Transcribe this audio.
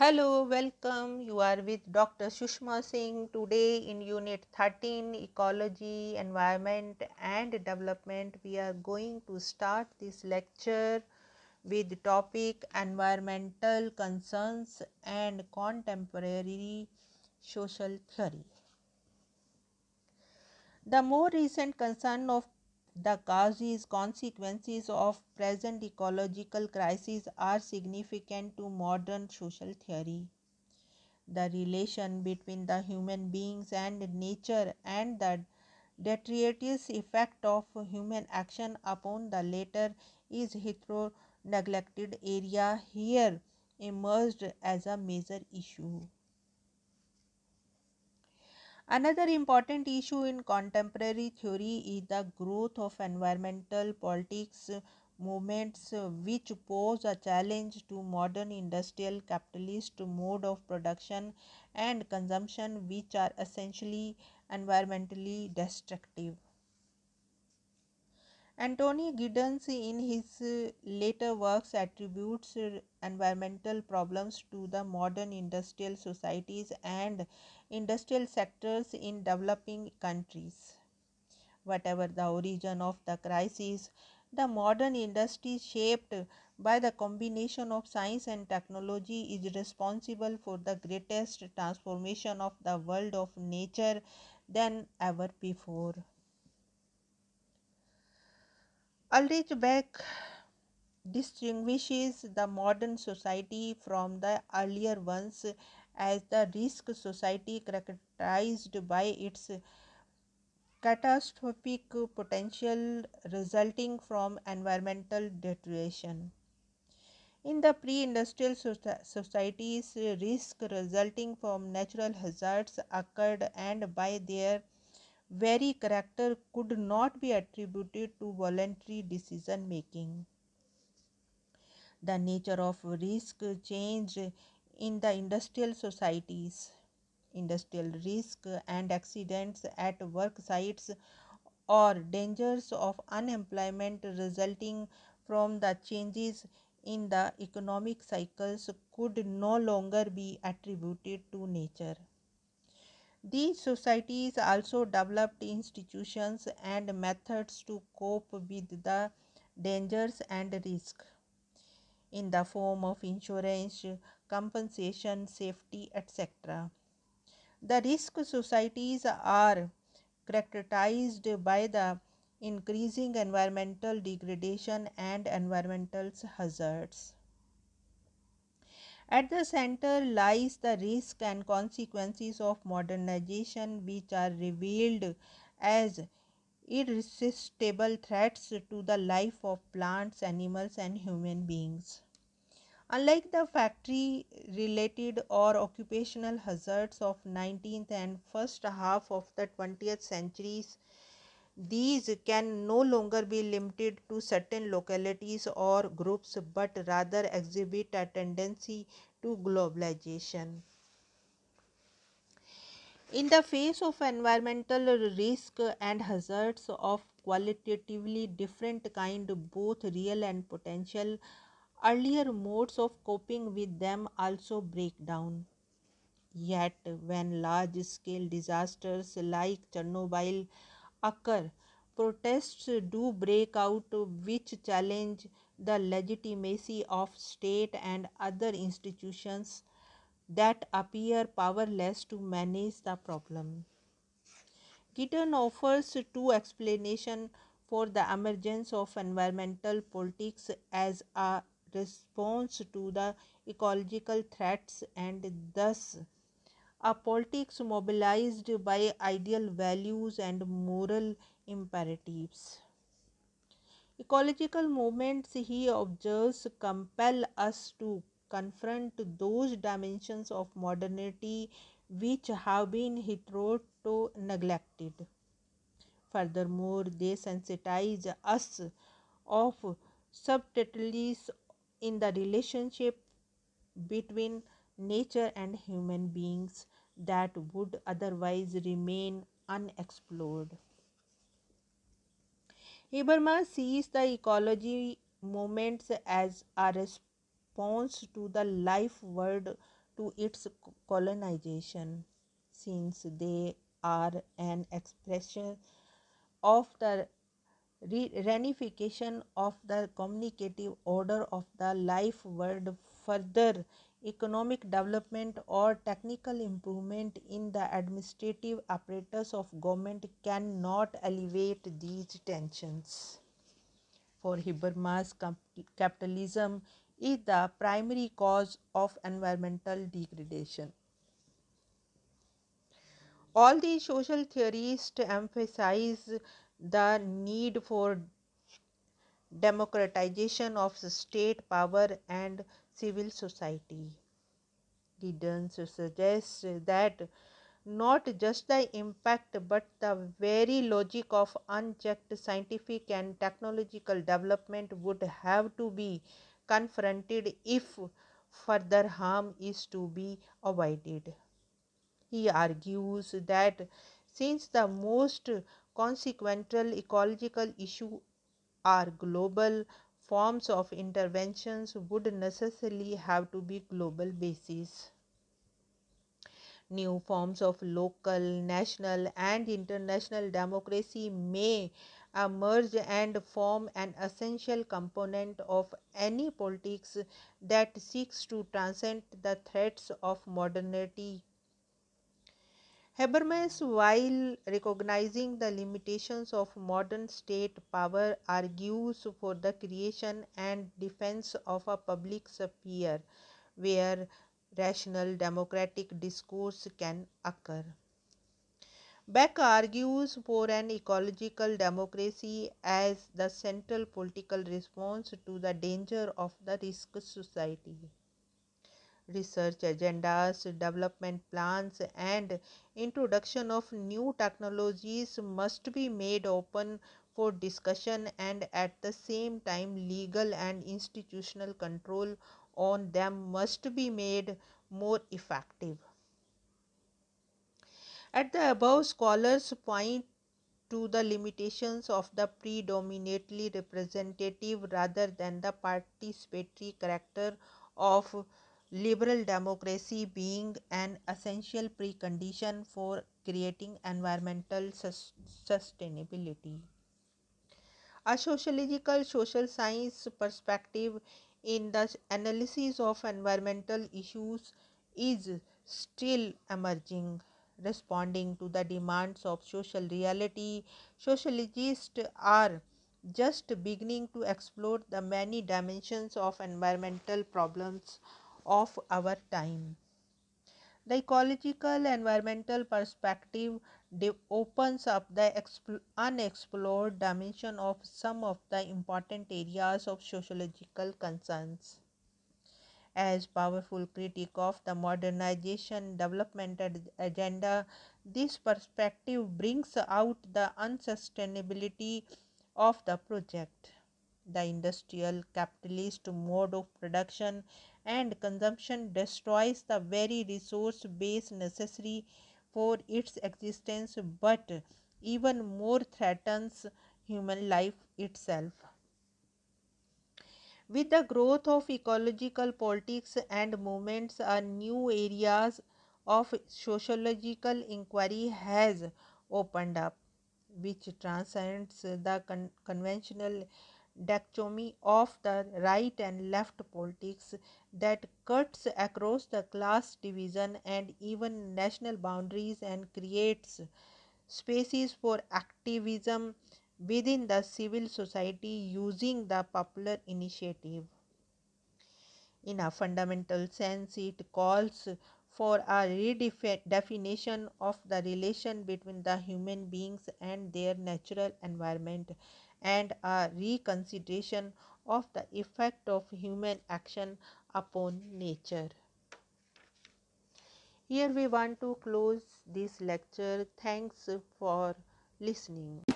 Hello, welcome. You are with Dr. Sushma Singh. Today in Unit 13 Ecology, Environment and Development, we are going to start this lecture with the topic Environmental Concerns and Contemporary Social Theory. The more recent concern of the causes consequences of present ecological crises are significant to modern social theory. The relation between the human beings and nature and the deleterious effect of human action upon the latter is hitherto neglected area here emerged as a major issue Another important issue in contemporary theory is the growth of environmental politics movements which pose a challenge to modern industrial capitalist mode of production and consumption which are essentially environmentally destructive. Anthony Giddens in his uh, later works attributes uh, environmental problems to the modern industrial societies and industrial sectors in developing countries. Whatever the origin of the crisis, the modern industry shaped by the combination of science and technology is responsible for the greatest transformation of the world of nature than ever before. Ulrich Beck distinguishes the modern society from the earlier ones as the risk society characterized by its catastrophic potential resulting from environmental deterioration. In the pre industrial societies, risk resulting from natural hazards occurred, and by their very character could not be attributed to voluntary decision making. The nature of risk changed in the industrial societies. Industrial risk and accidents at work sites or dangers of unemployment resulting from the changes in the economic cycles could no longer be attributed to nature. These societies also developed institutions and methods to cope with the dangers and risk in the form of insurance, compensation, safety, etc. The risk societies are characterized by the increasing environmental degradation and environmental hazards. At the center lies the risk and consequences of modernization, which are revealed as irresistible threats to the life of plants, animals, and human beings. Unlike the factory related or occupational hazards of 19th and first half of the 20th centuries, these can no longer be limited to certain localities or groups but rather exhibit a tendency to globalization. In the face of environmental risk and hazards of qualitatively different kind, both real and potential, earlier modes of coping with them also break down. Yet, when large scale disasters like Chernobyl occur, protests do break out which challenge the legitimacy of state and other institutions that appear powerless to manage the problem. Giddens offers two explanations for the emergence of environmental politics as a response to the ecological threats and thus a politics mobilized by ideal values and moral imperatives. Ecological movements, he observes, compel us to confront those dimensions of modernity which have been hitherto neglected. Furthermore, they sensitize us of subtleties in the relationship between nature and human beings that would otherwise remain unexplored. Habermas sees the ecology movements as a response to the life world to its colonization, since they are an expression of the reunification of the communicative order of the life world further economic development or technical improvement in the administrative apparatus of government cannot alleviate these tensions. For Habermas, capitalism is the primary cause of environmental degradation. All these social theorists emphasize the need for democratization of state power and civil society. Giddens suggests that not just the impact but the very logic of unchecked scientific and technological development would have to be confronted if further harm is to be avoided. He argues that since the most consequential ecological issues are global, forms of interventions would necessarily have to be global basis. New forms of local, national, and international democracy may emerge and form an essential component of any politics that seeks to transcend the threats of modernity Habermas, while recognizing the limitations of modern state power, argues for the creation and defense of a public sphere where rational democratic discourse can occur. Beck argues for an ecological democracy as the central political response to the danger of the risk society research agendas, development plans, and introduction of new technologies must be made open for discussion and at the same time legal and institutional control on them must be made more effective. At the above, scholars point to the limitations of the predominantly representative rather than the participatory character of liberal democracy being an essential precondition for creating environmental sus sustainability. A sociological social science perspective in the analysis of environmental issues is still emerging. Responding to the demands of social reality, sociologists are just beginning to explore the many dimensions of environmental problems of our time. The ecological environmental perspective opens up the unexplored dimension of some of the important areas of sociological concerns. As powerful critic of the modernization development agenda, this perspective brings out the unsustainability of the project. The industrial capitalist mode of production and consumption destroys the very resource base necessary for its existence but even more threatens human life itself. With the growth of ecological politics and movements, a new areas of sociological inquiry has opened up, which transcends the con conventional dichotomy of the right and left politics that cuts across the class division and even national boundaries and creates spaces for activism within the civil society using the popular initiative. In a fundamental sense, it calls for a redefinition of the relation between the human beings and their natural environment and a reconsideration of the effect of human action upon nature. Here we want to close this lecture. Thanks for listening.